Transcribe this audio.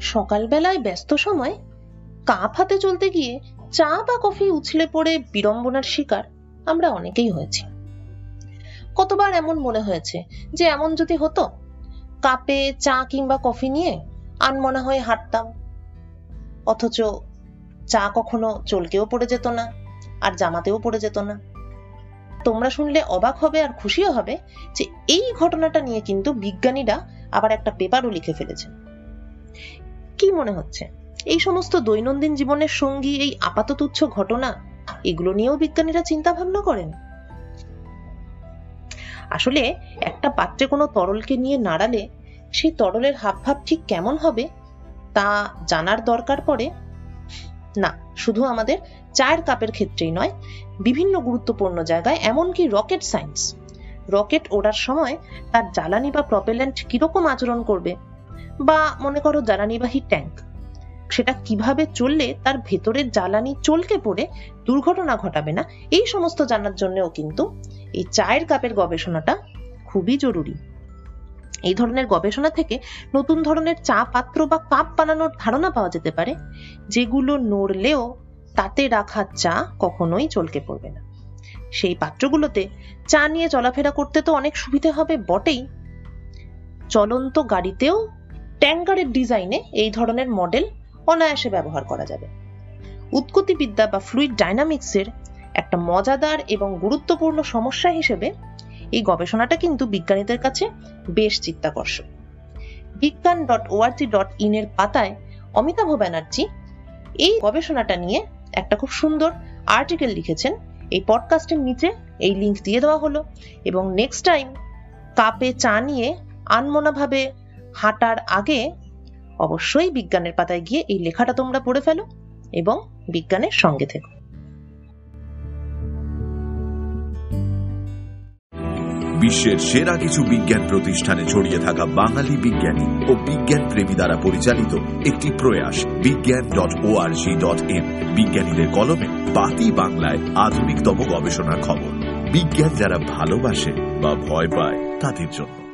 সকালবেলায় ব্যস্ত সময় কাপ হাতে চলতে গিয়ে চা বা কফি উছলে পড়ে বিড়ম্বনার শিকার আমরা অনেকেই হয়েছি। কতবার এমন মনে হয়েছে যে এমন যদি হতো, কাপে চা কিংবা কফি নিয়ে আনমনা হয়ে হাঁটতাম। অথচ চা কখনো চলকেও পড়ে যেত না, আর জামাতেও পড়ে যেত না। তোমরা শুনলে অবাক হবে আর খুশিও হবে যে এই ঘটনাটা নিয়ে কিন্তু বিজ্ঞানীরা আবার একটা পেপারও লিখে ফেলেছেন। কি মনে হচ্ছে? এই সমস্ত দৈনন্দিন জীবনের সঙ্গী, এই আপাত তুচ্ছ ঘটনা, এগুলো নিয়েও বিজ্ঞানীরা চিন্তা ভাবনা করেন? আসলে একটা পাত্রে কোনো তরলকে নিয়ে নাড়ালে সেই তরলের হাবভাব ঠিক কেমন হবে, তা জানার দরকার পড়ে? না, শুধু আমাদের চায়ের কাপের ক্ষেত্রেই নয়, বিভিন্ন গুরুত্বপূর্ণ জায়গায়, এমনকি রকেট সায়েন্স রকেট ওড়ার সময় তার জ্বালানি বা প্রপেলেন্ট কীরকম আচরণ করবে? বা মনে করো জ্বালানিবাহী ট্যাঙ্ক সেটা কীভাবে চললে তার ভেতরের জ্বালানি চলকে পড়ে, দুর্ঘটনা ঘটাবে না? এই সমস্ত জানার জন্যও কিন্তু এই চায়ের কাপের গবেষণাটা খুবই জরুরি। এই ধরনের গবেষণা থেকে নতুন ধরনের চা পাত্র বা কাপ বানানোর ধারণা পাওয়া যেতে পারে, যেগুলো নড়লেও তাতে রাখা চা কখনোই চলকে পড়বে না। সেই পাত্রগুলোতে চা নিয়ে চলাফেরা করতে তো অনেক সুবিধে হবে, বটেই। চলন্ত গাড়িতেও ট্যাঙ্কারের ডিজাইনে এই ধরনের মডেল অনায়াসে ব্যবহার করা যাবে। উৎকতিবিদ্যা বা ফ্লুইড ডাইনামিক্সের একটা মজাদার এবং গুরুত্বপূর্ণ সমস্যা হিসেবে এই গবেষণাটা কিন্তু বিজ্ঞানীদের কাছে বেশ চিত্তাকর্ষক। বিজ্ঞান ডট ওআরজি ডট ইন এর পাতায় অমিতাভ ব্যানার্জি এই গবেষণাটা নিয়ে একটা খুব সুন্দর আর্টিকেল লিখেছেন। এই পডকাস্টের নিচে এই লিংক দিয়ে দেওয়া হলো এবং নেক্সট টাইম কাপে চা নিয়ে আনমনাভাবে হাঁটার আগে অবশ্যই বিজ্ঞানের পাতায় গিয়ে এই লেখাটা তোমরা পড়ে ফেলো এবং বিজ্ঞানের সঙ্গে থেকো। বিশ্বের সেরা কিছু বিজ্ঞান প্রতিষ্ঠানে ছড়িয়ে থাকা বাঙালি বিজ্ঞানী ও বিজ্ঞান প্রেমী দ্বারা পরিচালিত একটি প্রয়াস, Bigyan dot O R dot in বিজ্ঞানীদের কলমে বাতি বাংলায় আধুনিকতম গবেষণার খবর। বিজ্ঞান যারা ভালোবাসে বা ভয় পায়, তাদের জন্য।